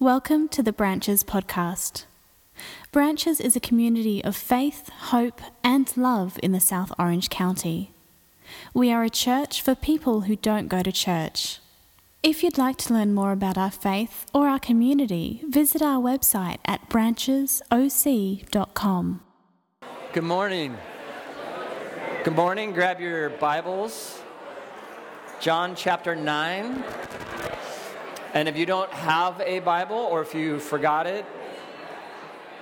Welcome to the Branches podcast. Branches is a community of faith, hope, and love in the South Orange County. We are a church for people who don't go to church. If you'd like to learn more about our faith or our community, visit our website at branchesoc.com. Good morning. Good morning. Grab your Bibles. John chapter 9. And if you don't have a Bible or if you forgot it,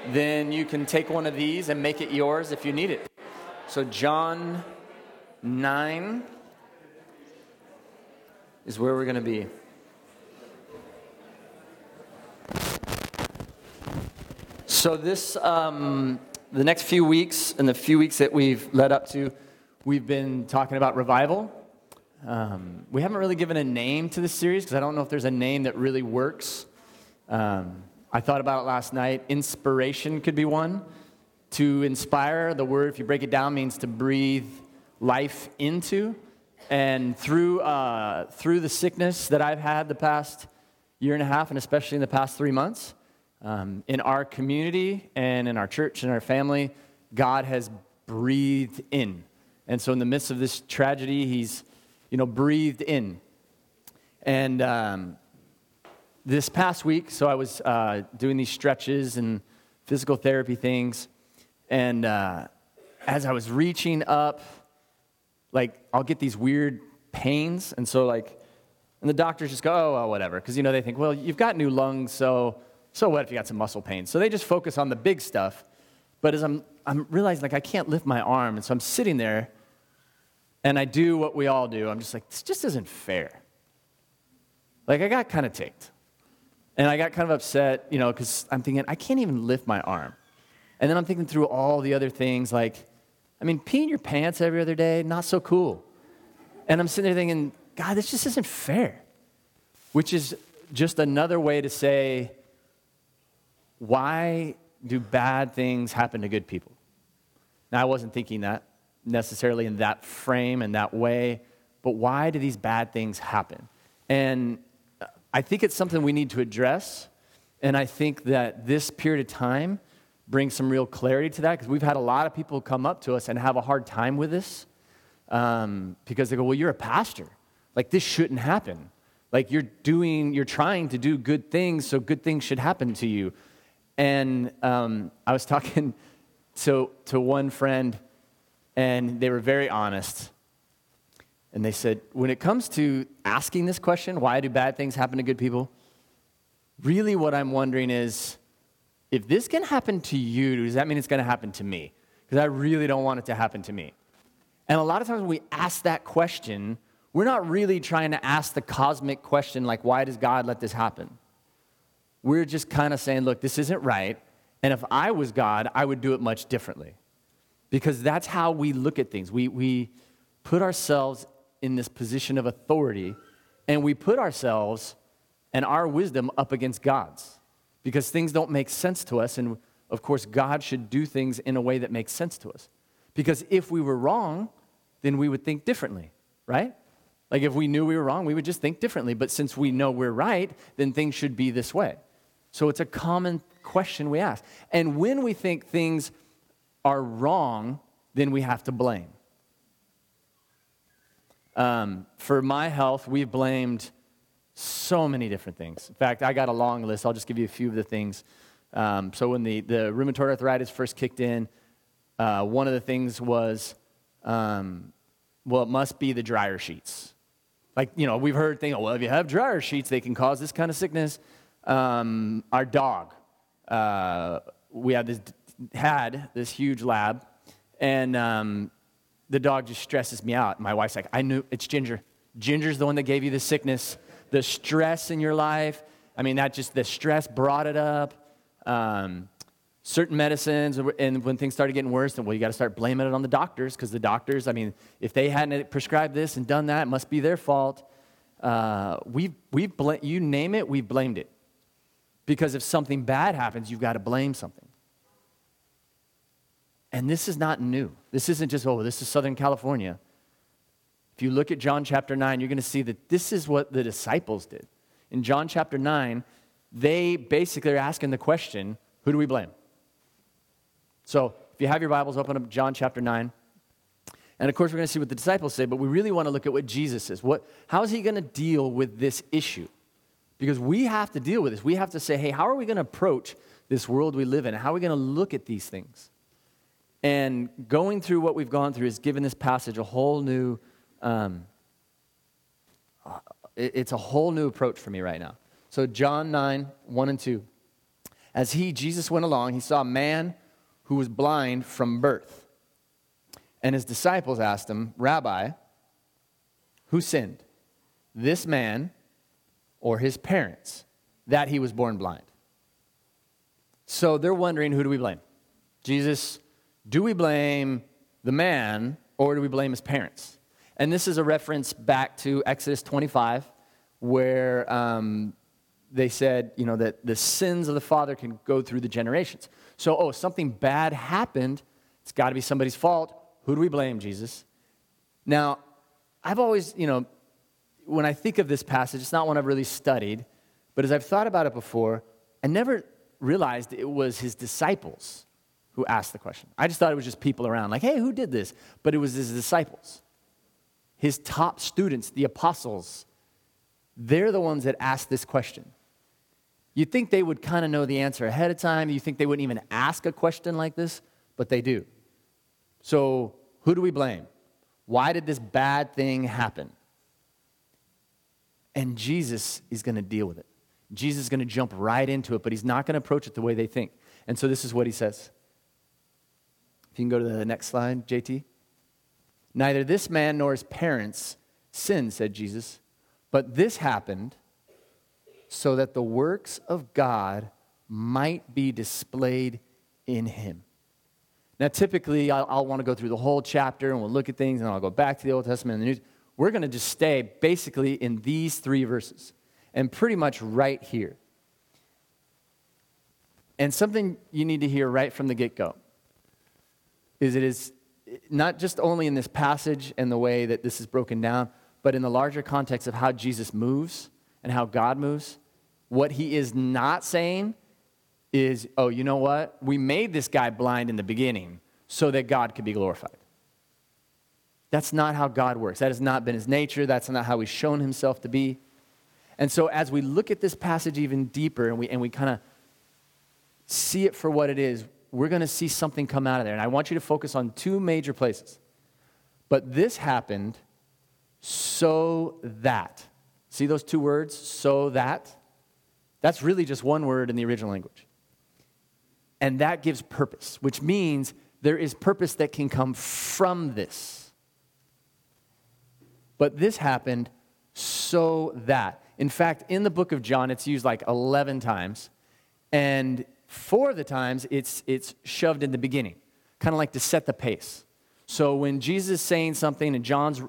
then you can take one of these and make it yours if you need it. So, John 9 is where we're going to be. So, this, um, the next few weeks and the few weeks that we've led up to, we've been talking about revival. Um, we haven't really given a name to this series because I don't know if there's a name that really works. Um, I thought about it last night. Inspiration could be one. To inspire, the word, if you break it down, means to breathe life into. And through, uh, through the sickness that I've had the past year and a half, and especially in the past three months, um, in our community and in our church and our family, God has breathed in. And so, in the midst of this tragedy, He's you know, breathed in. And um, this past week, so I was uh, doing these stretches and physical therapy things. And uh, as I was reaching up, like, I'll get these weird pains. And so, like, and the doctors just go, oh, well, whatever. Because, you know, they think, well, you've got new lungs, so, so what if you got some muscle pain? So they just focus on the big stuff. But as I'm, I'm realizing, like, I can't lift my arm. And so I'm sitting there and I do what we all do. I'm just like, this just isn't fair. Like, I got kind of ticked. And I got kind of upset, you know, because I'm thinking, I can't even lift my arm. And then I'm thinking through all the other things like, I mean, peeing your pants every other day, not so cool. And I'm sitting there thinking, God, this just isn't fair. Which is just another way to say, why do bad things happen to good people? Now, I wasn't thinking that necessarily in that frame and that way, but why do these bad things happen? And I think it's something we need to address. And I think that this period of time brings some real clarity to that because we've had a lot of people come up to us and have a hard time with this um, because they go, Well, you're a pastor. Like, this shouldn't happen. Like, you're doing, you're trying to do good things, so good things should happen to you. And um, I was talking to, to one friend and they were very honest. And they said, when it comes to asking this question, why do bad things happen to good people? Really, what I'm wondering is if this can happen to you, does that mean it's going to happen to me? Because I really don't want it to happen to me. And a lot of times when we ask that question, we're not really trying to ask the cosmic question, like, why does God let this happen? We're just kind of saying, look, this isn't right. And if I was God, I would do it much differently because that's how we look at things. We, we put ourselves in this position of authority and we put ourselves and our wisdom up against God's because things don't make sense to us. And of course, God should do things in a way that makes sense to us. Because if we were wrong, then we would think differently, right? Like if we knew we were wrong, we would just think differently. But since we know we're right, then things should be this way. So it's a common question we ask. And when we think things are wrong, then we have to blame. Um, for my health, we've blamed so many different things. In fact, I got a long list. I'll just give you a few of the things. Um, so, when the, the rheumatoid arthritis first kicked in, uh, one of the things was, um, well, it must be the dryer sheets. Like, you know, we've heard things, well, if you have dryer sheets, they can cause this kind of sickness. Um, our dog, uh, we had this had this huge lab, and um, the dog just stresses me out. My wife's like, I knew it's Ginger. Ginger's the one that gave you the sickness, the stress in your life. I mean, that just, the stress brought it up. Um, certain medicines, and when things started getting worse, then, well, you got to start blaming it on the doctors because the doctors, I mean, if they hadn't prescribed this and done that, it must be their fault. Uh, we've, we've bl- you name it, we've blamed it. Because if something bad happens, you've got to blame something. And this is not new. This isn't just, oh, this is Southern California. If you look at John chapter 9, you're going to see that this is what the disciples did. In John chapter 9, they basically are asking the question who do we blame? So if you have your Bibles, open up John chapter 9. And of course, we're going to see what the disciples say, but we really want to look at what Jesus says. What, how is he going to deal with this issue? Because we have to deal with this. We have to say, hey, how are we going to approach this world we live in? How are we going to look at these things? And going through what we've gone through has given this passage a whole new, um, it's a whole new approach for me right now. So, John 9, 1 and 2. As he, Jesus, went along, he saw a man who was blind from birth. And his disciples asked him, Rabbi, who sinned, this man or his parents, that he was born blind? So they're wondering who do we blame? Jesus, do we blame the man or do we blame his parents? And this is a reference back to Exodus 25, where um, they said, you know, that the sins of the father can go through the generations. So, oh, something bad happened. It's got to be somebody's fault. Who do we blame, Jesus? Now, I've always, you know, when I think of this passage, it's not one I've really studied, but as I've thought about it before, I never realized it was his disciples who asked the question. I just thought it was just people around, like, hey, who did this? But it was his disciples, his top students, the apostles. They're the ones that asked this question. You'd think they would kind of know the answer ahead of time. You think they wouldn't even ask a question like this, but they do. So, who do we blame? Why did this bad thing happen? And Jesus is going to deal with it. Jesus is going to jump right into it, but he's not going to approach it the way they think. And so, this is what he says. If you can go to the next slide, JT. Neither this man nor his parents sinned, said Jesus, but this happened so that the works of God might be displayed in him. Now, typically, I'll, I'll want to go through the whole chapter and we'll look at things and I'll go back to the Old Testament and the New. We're going to just stay basically in these three verses and pretty much right here. And something you need to hear right from the get go is it is not just only in this passage and the way that this is broken down, but in the larger context of how Jesus moves and how God moves. What he is not saying is, oh, you know what? We made this guy blind in the beginning so that God could be glorified. That's not how God works. That has not been his nature. That's not how he's shown himself to be. And so, as we look at this passage even deeper and we, and we kind of see it for what it is, we're going to see something come out of there. And I want you to focus on two major places. But this happened so that. See those two words? So that? That's really just one word in the original language. And that gives purpose, which means there is purpose that can come from this. But this happened so that. In fact, in the book of John, it's used like 11 times. And four of the times, it's, it's shoved in the beginning, kind of like to set the pace. So when Jesus is saying something and John's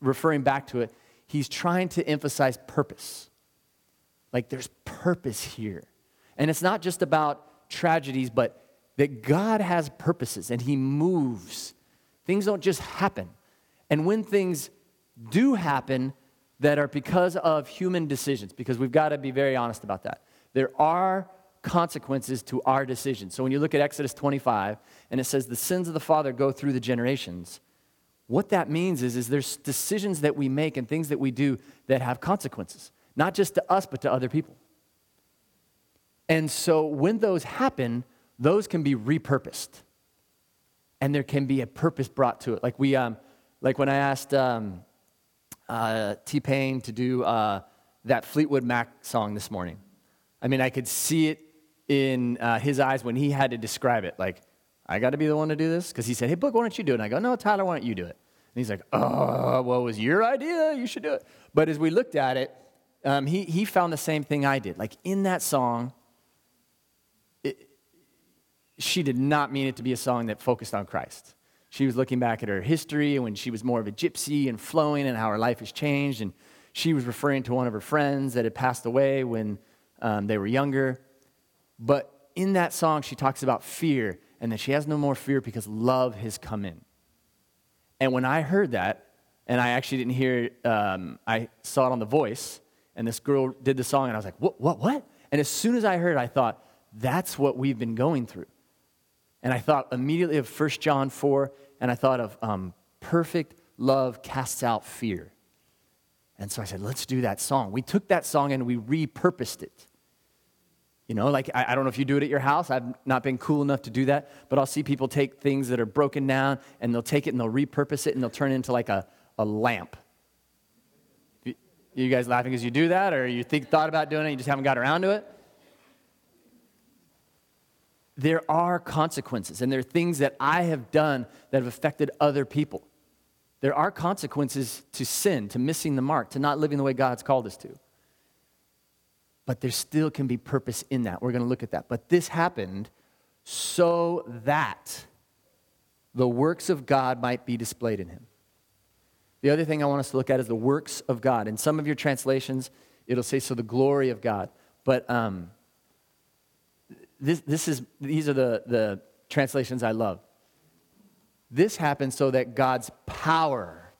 referring back to it, he's trying to emphasize purpose. Like there's purpose here. And it's not just about tragedies, but that God has purposes and He moves. Things don't just happen. And when things do happen that are because of human decisions, because we've got to be very honest about that, there are consequences to our decisions. So when you look at Exodus 25 and it says the sins of the father go through the generations, what that means is, is there's decisions that we make and things that we do that have consequences not just to us, but to other people. And so when those happen, those can be repurposed. And there can be a purpose brought to it. Like we, um, like when I asked um, uh, T Pain to do uh, that Fleetwood Mac song this morning. I mean, I could see it in uh, his eyes when he had to describe it. Like, I got to be the one to do this? Because he said, hey, Book, why don't you do it? And I go, no, Tyler, why don't you do it? And he's like, oh, well, it was your idea. You should do it. But as we looked at it, um, he, he found the same thing I did. Like in that song, she did not mean it to be a song that focused on Christ. She was looking back at her history and when she was more of a gypsy and flowing and how her life has changed. And she was referring to one of her friends that had passed away when um, they were younger. But in that song, she talks about fear and that she has no more fear because love has come in. And when I heard that, and I actually didn't hear, um, I saw it on The Voice, and this girl did the song, and I was like, what, what, what? And as soon as I heard it, I thought, that's what we've been going through. And I thought immediately of 1 John 4, and I thought of um, perfect love casts out fear. And so I said, let's do that song. We took that song and we repurposed it. You know, like I, I, don't know if you do it at your house. I've not been cool enough to do that, but I'll see people take things that are broken down and they'll take it and they'll repurpose it and they'll turn it into like a, a lamp. You, you guys laughing because you do that or you think thought about doing it, you just haven't got around to it? There are consequences, and there are things that I have done that have affected other people. There are consequences to sin, to missing the mark, to not living the way God's called us to. But there still can be purpose in that. We're going to look at that. But this happened so that the works of God might be displayed in him. The other thing I want us to look at is the works of God. In some of your translations, it'll say, so the glory of God. But um, this, this is, these are the, the translations I love. This happened so that God's power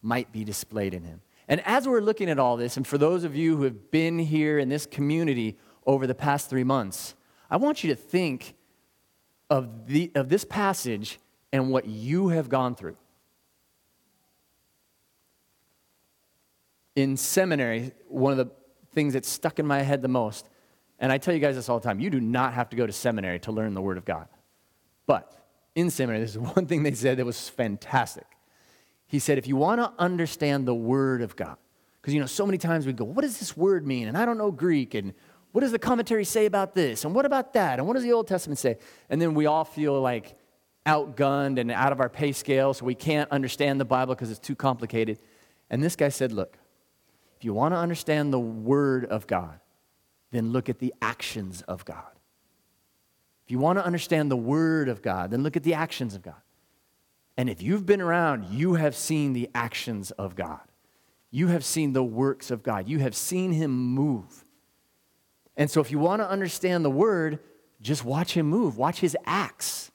might be displayed in him. And as we're looking at all this, and for those of you who have been here in this community over the past three months, I want you to think of, the, of this passage and what you have gone through. In seminary, one of the things that stuck in my head the most, and I tell you guys this all the time you do not have to go to seminary to learn the Word of God. But in seminary, this is one thing they said that was fantastic. He said, if you want to understand the Word of God, because you know, so many times we go, what does this word mean? And I don't know Greek, and what does the commentary say about this? And what about that? And what does the Old Testament say? And then we all feel like outgunned and out of our pay scale, so we can't understand the Bible because it's too complicated. And this guy said, look, if you want to understand the Word of God, then look at the actions of God. If you want to understand the Word of God, then look at the actions of God. And if you've been around, you have seen the actions of God. You have seen the works of God. You have seen Him move. And so, if you want to understand the Word, just watch Him move, watch His acts.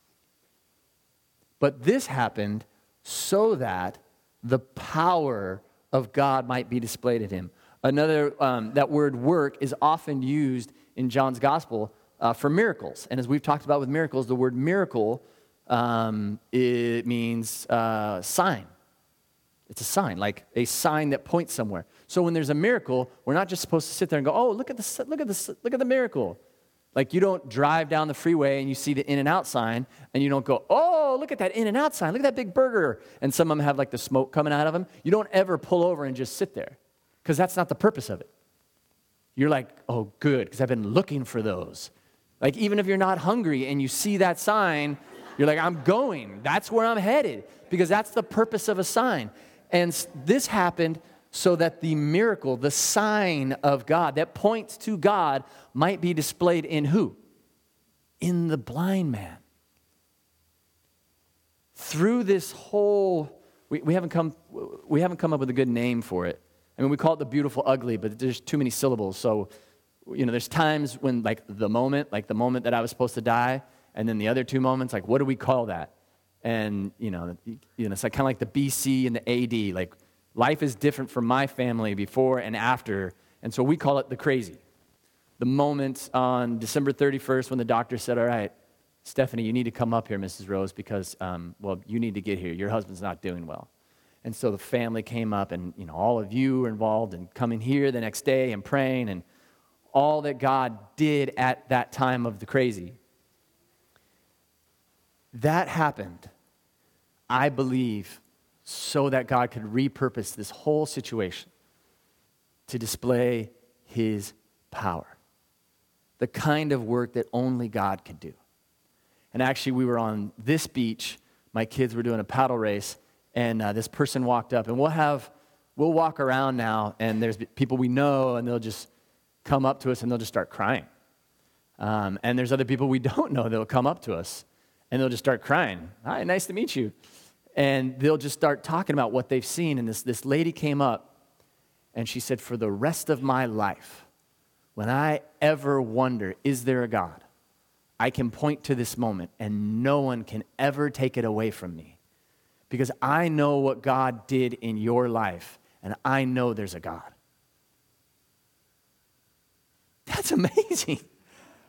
But this happened so that the power of God might be displayed in Him. Another, um, that word work is often used in John's gospel uh, for miracles. And as we've talked about with miracles, the word miracle um, it means uh, sign. It's a sign, like a sign that points somewhere. So when there's a miracle, we're not just supposed to sit there and go, "Oh, look at the look at the look at the miracle." Like you don't drive down the freeway and you see the in and out sign and you don't go, "Oh, look at that in and out sign! Look at that big burger!" And some of them have like the smoke coming out of them. You don't ever pull over and just sit there, because that's not the purpose of it. You're like, "Oh, good," because I've been looking for those. Like, even if you're not hungry and you see that sign, you're like, I'm going. That's where I'm headed because that's the purpose of a sign. And this happened so that the miracle, the sign of God that points to God, might be displayed in who? In the blind man. Through this whole, we, we, haven't come, we haven't come up with a good name for it. I mean, we call it the beautiful ugly, but there's too many syllables. So you know, there's times when, like, the moment, like the moment that I was supposed to die, and then the other two moments, like, what do we call that? And, you know, you know it's like, kind of like the BC and the AD. Like, life is different for my family before and after, and so we call it the crazy. The moment on December 31st when the doctor said, all right, Stephanie, you need to come up here, Mrs. Rose, because, um, well, you need to get here. Your husband's not doing well. And so the family came up, and, you know, all of you were involved in coming here the next day and praying, and all that God did at that time of the crazy. That happened, I believe, so that God could repurpose this whole situation to display his power. The kind of work that only God could do. And actually, we were on this beach. My kids were doing a paddle race, and uh, this person walked up, and we'll have, we'll walk around now, and there's people we know, and they'll just come up to us and they'll just start crying. Um, and there's other people we don't know that'll come up to us and they'll just start crying. Hi, nice to meet you. And they'll just start talking about what they've seen. And this, this lady came up and she said, For the rest of my life, when I ever wonder, is there a God? I can point to this moment and no one can ever take it away from me because I know what God did in your life and I know there's a God. That's amazing.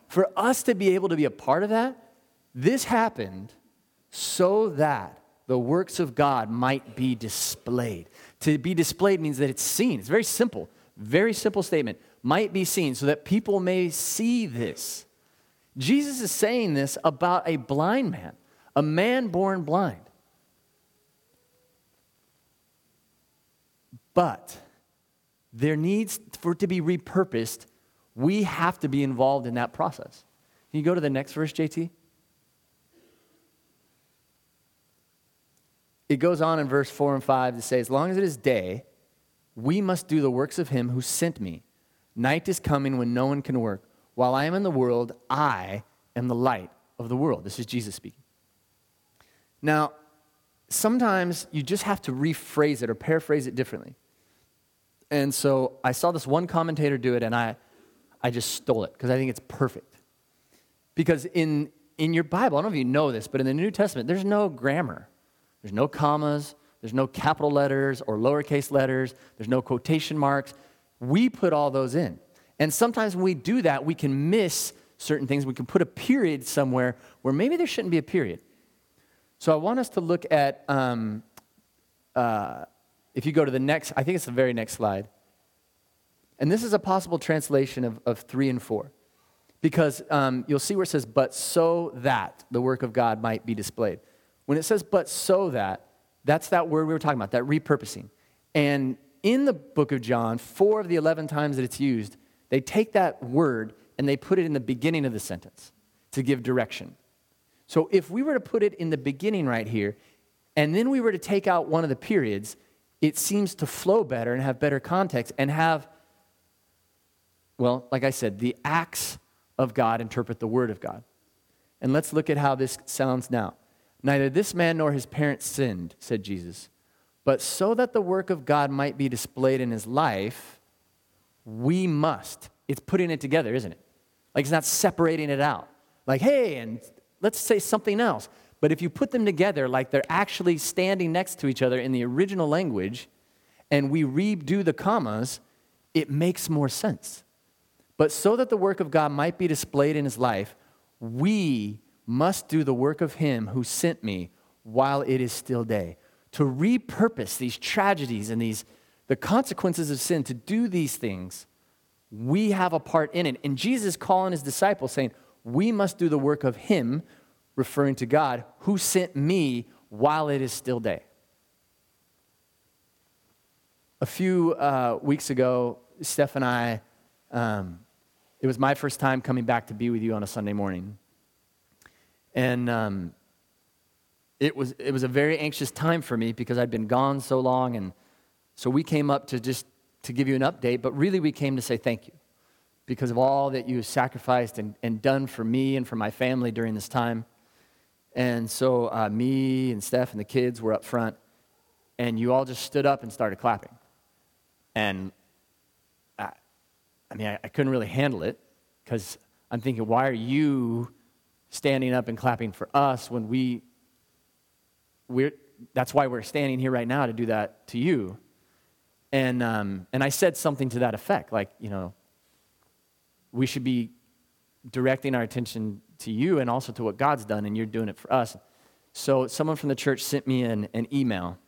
For us to be able to be a part of that, this happened so that the works of God might be displayed. To be displayed means that it's seen. It's very simple, very simple statement. Might be seen so that people may see this. Jesus is saying this about a blind man, a man born blind. But there needs, for it to be repurposed, we have to be involved in that process. Can you go to the next verse, JT? It goes on in verse 4 and 5 to say, As long as it is day, we must do the works of him who sent me. Night is coming when no one can work. While I am in the world, I am the light of the world. This is Jesus speaking. Now, sometimes you just have to rephrase it or paraphrase it differently. And so I saw this one commentator do it, and I, I just stole it because I think it's perfect. Because in, in your Bible, I don't know if you know this, but in the New Testament, there's no grammar. There's no commas, there's no capital letters or lowercase letters, there's no quotation marks. We put all those in. And sometimes when we do that, we can miss certain things. We can put a period somewhere where maybe there shouldn't be a period. So I want us to look at, um, uh, if you go to the next, I think it's the very next slide. And this is a possible translation of, of three and four. Because um, you'll see where it says, but so that the work of God might be displayed. When it says, but so that, that's that word we were talking about, that repurposing. And in the book of John, four of the 11 times that it's used, they take that word and they put it in the beginning of the sentence to give direction. So if we were to put it in the beginning right here, and then we were to take out one of the periods, it seems to flow better and have better context and have, well, like I said, the acts of God interpret the word of God. And let's look at how this sounds now. Neither this man nor his parents sinned, said Jesus. But so that the work of God might be displayed in his life, we must. It's putting it together, isn't it? Like it's not separating it out. Like, hey, and let's say something else. But if you put them together like they're actually standing next to each other in the original language, and we redo the commas, it makes more sense. But so that the work of God might be displayed in his life, we must do the work of him who sent me while it is still day. To repurpose these tragedies and these the consequences of sin, to do these things, we have a part in it. And Jesus calling his disciples saying, We must do the work of him, referring to God, who sent me while it is still day. A few uh, weeks ago, Steph and I, um, it was my first time coming back to be with you on a Sunday morning. And um, it, was, it was a very anxious time for me because I'd been gone so long. And so we came up to just to give you an update, but really we came to say thank you because of all that you sacrificed and, and done for me and for my family during this time. And so uh, me and Steph and the kids were up front, and you all just stood up and started clapping. And I, I mean, I, I couldn't really handle it because I'm thinking, why are you standing up and clapping for us when we, we're, that's why we're standing here right now to do that to you. And, um, and I said something to that effect, like, you know, we should be directing our attention to you and also to what God's done, and you're doing it for us. So someone from the church sent me an, an email,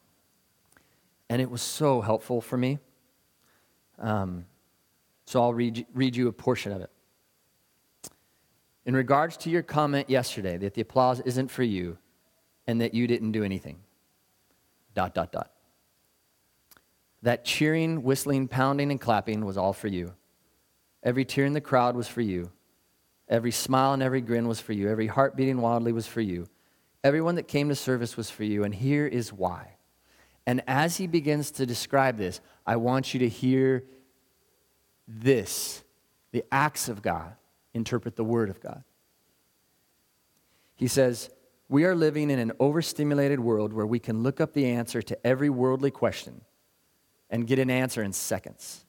and it was so helpful for me. Um, so I'll read, read you a portion of it. In regards to your comment yesterday that the applause isn't for you and that you didn't do anything, dot, dot, dot. That cheering, whistling, pounding, and clapping was all for you. Every tear in the crowd was for you. Every smile and every grin was for you. Every heart beating wildly was for you. Everyone that came to service was for you. And here is why. And as he begins to describe this, I want you to hear this the acts of God interpret the Word of God. He says, We are living in an overstimulated world where we can look up the answer to every worldly question and get an answer in seconds.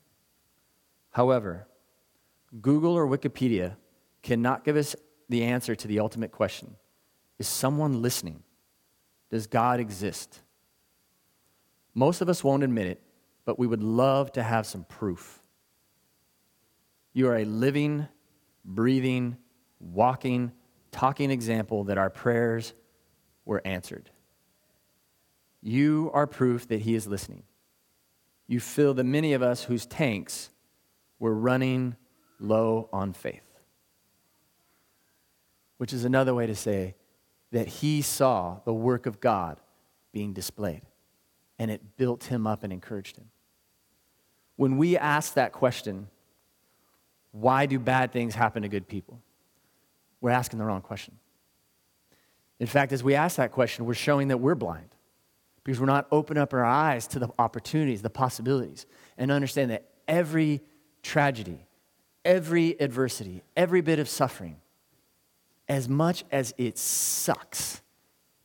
However, Google or Wikipedia cannot give us the answer to the ultimate question Is someone listening? Does God exist? Most of us won't admit it, but we would love to have some proof. You are a living, breathing, walking, talking example that our prayers were answered. You are proof that He is listening. You fill the many of us whose tanks were running low on faith. Which is another way to say that He saw the work of God being displayed, and it built Him up and encouraged Him. When we ask that question, why do bad things happen to good people? We're asking the wrong question. In fact, as we ask that question, we're showing that we're blind because we're not opening up our eyes to the opportunities, the possibilities, and understand that every tragedy, every adversity, every bit of suffering, as much as it sucks,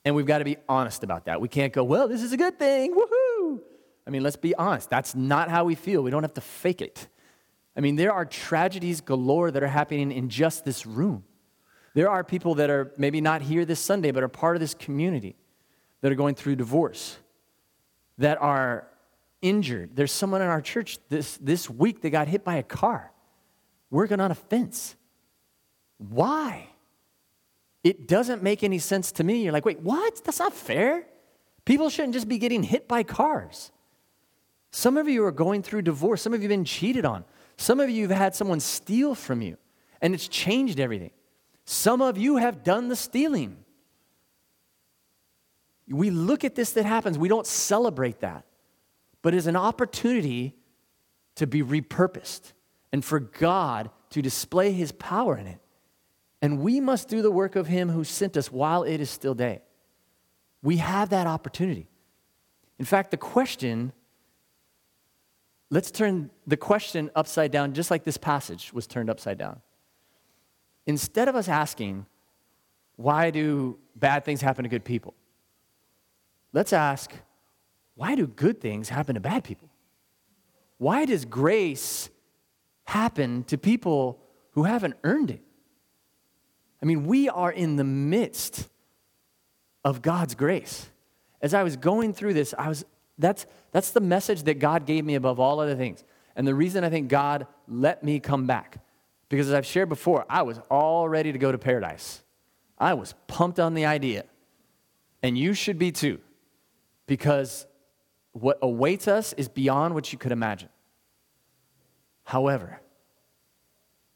and we've got to be honest about that. We can't go, well, this is a good thing, woohoo. I mean, let's be honest. That's not how we feel. We don't have to fake it. I mean, there are tragedies galore that are happening in just this room. There are people that are maybe not here this Sunday, but are part of this community that are going through divorce, that are injured. There's someone in our church this, this week that got hit by a car working on a fence. Why? It doesn't make any sense to me. You're like, wait, what? That's not fair. People shouldn't just be getting hit by cars. Some of you are going through divorce. Some of you have been cheated on. Some of you have had someone steal from you, and it's changed everything. Some of you have done the stealing. We look at this that happens, we don't celebrate that, but as an opportunity to be repurposed and for God to display his power in it. And we must do the work of him who sent us while it is still day. We have that opportunity. In fact, the question Let's turn the question upside down, just like this passage was turned upside down. Instead of us asking, why do bad things happen to good people? Let's ask, why do good things happen to bad people? Why does grace happen to people who haven't earned it? I mean, we are in the midst of God's grace. As I was going through this, I was that's, that's the message that God gave me above all other things. And the reason I think God let me come back, because as I've shared before, I was all ready to go to paradise. I was pumped on the idea. And you should be too, because what awaits us is beyond what you could imagine. However,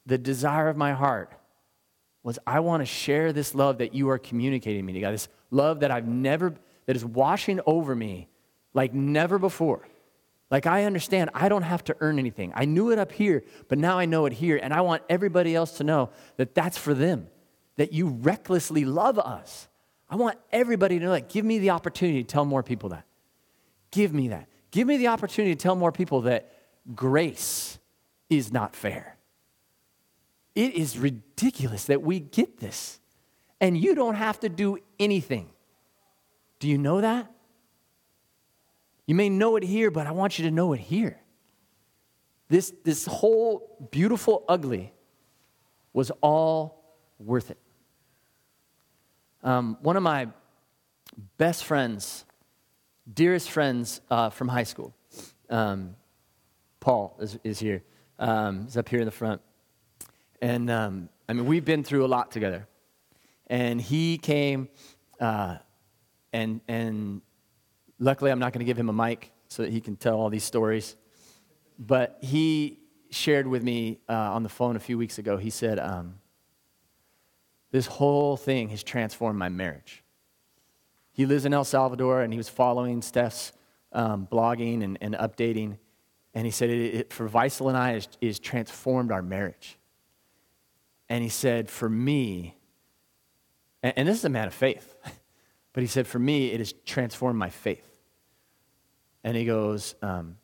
the desire of my heart was I want to share this love that you are communicating me to God, this love that I've never, that is washing over me like never before. Like, I understand I don't have to earn anything. I knew it up here, but now I know it here. And I want everybody else to know that that's for them, that you recklessly love us. I want everybody to know that. Give me the opportunity to tell more people that. Give me that. Give me the opportunity to tell more people that grace is not fair. It is ridiculous that we get this. And you don't have to do anything. Do you know that? You may know it here, but I want you to know it here. This, this whole beautiful ugly was all worth it. Um, one of my best friends, dearest friends uh, from high school, um, Paul is, is here. Um, he's up here in the front. And um, I mean, we've been through a lot together. And he came uh, and, and Luckily, I'm not going to give him a mic so that he can tell all these stories. But he shared with me uh, on the phone a few weeks ago, he said, um, This whole thing has transformed my marriage. He lives in El Salvador and he was following Steph's um, blogging and, and, updating. And he said, it, it, For Weisel and I, has transformed our marriage. And he said, For me, and, and this is a man of faith, but he said, For me, it has transformed my faith. And he goes, um,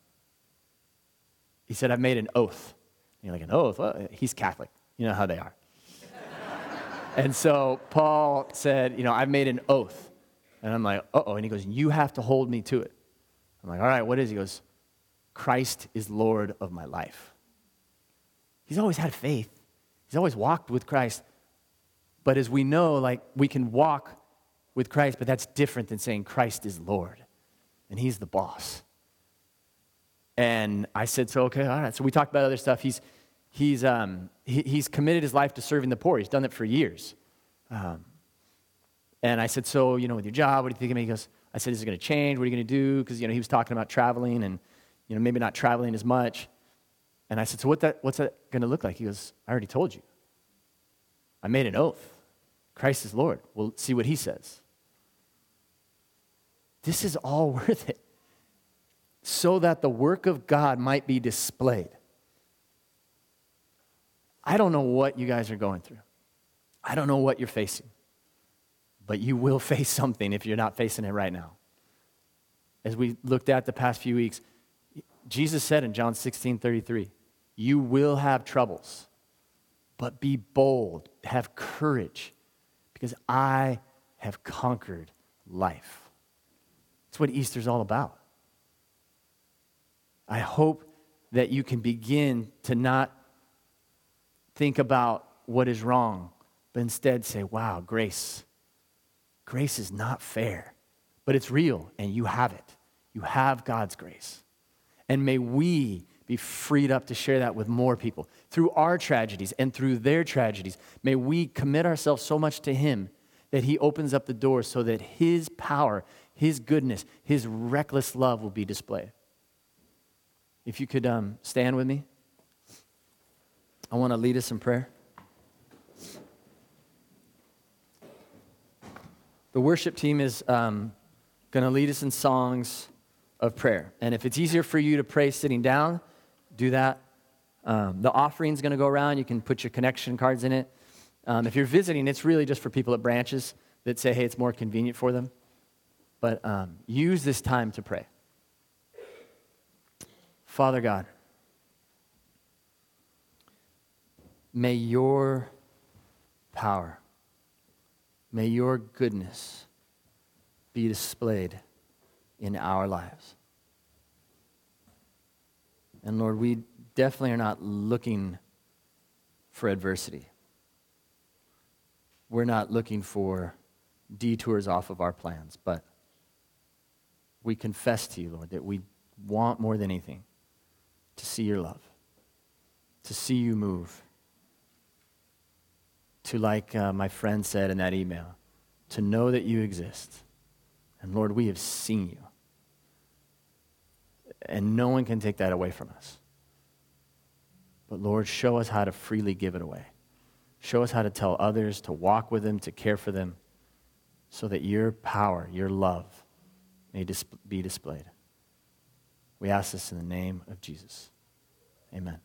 he said, I've made an oath. And you're like, an oath? Well, he's Catholic. You know how they are. and so Paul said, you know, I've made an oath. And I'm like, oh. And he goes, you have to hold me to it. I'm like, all right, what is? He goes, Christ is Lord of my life. He's always had faith. He's always walked with Christ. But as we know, like we can walk with Christ, but that's different than saying Christ is Lord and he's the boss. And I said, so okay, all right. So we talked about other stuff. He's, he's, um, he, he's committed his life to serving the poor. He's done that for years. Um, and I said, So, you know, with your job, what do you think of me? He goes, I said, Is it going to change? What are you going to do? Because, you know, he was talking about traveling and, you know, maybe not traveling as much. And I said, So what that, what's that going to look like? He goes, I already told you. I made an oath. Christ is Lord. We'll see what he says. This is all worth it so that the work of God might be displayed. I don't know what you guys are going through. I don't know what you're facing. But you will face something if you're not facing it right now. As we looked at the past few weeks, Jesus said in John 16 33, You will have troubles, but be bold, have courage, because I have conquered life. That's what Easter's all about. I hope that you can begin to not think about what is wrong, but instead say, wow, grace. Grace is not fair, but it's real, and you have it. You have God's grace. And may we be freed up to share that with more people. Through our tragedies and through their tragedies, may we commit ourselves so much to Him that He opens up the door so that His power, His goodness, His reckless love will be displayed. If you could um, stand with me, I want to lead us in prayer. The worship team is um, going to lead us in songs of prayer. And if it's easier for you to pray sitting down, do that. Um, the offering's going to go around. You can put your connection cards in it. Um, if you're visiting, it's really just for people at branches that say, hey, it's more convenient for them. But um, use this time to pray. Father God, may your power, may your goodness be displayed in our lives. And Lord, we definitely are not looking for adversity. We're not looking for detours off of our plans, but we confess to you, Lord, that we want more than anything to see your love, to see you move, to, like uh, my friend said in that email, to know that you exist. And Lord, we have seen you. And no one can take that away from us. But Lord, show us how to freely give it away. Show us how to tell others, to walk with them, to care for them, so that your power, your love may be displayed. We ask this in the name of Jesus. Amen.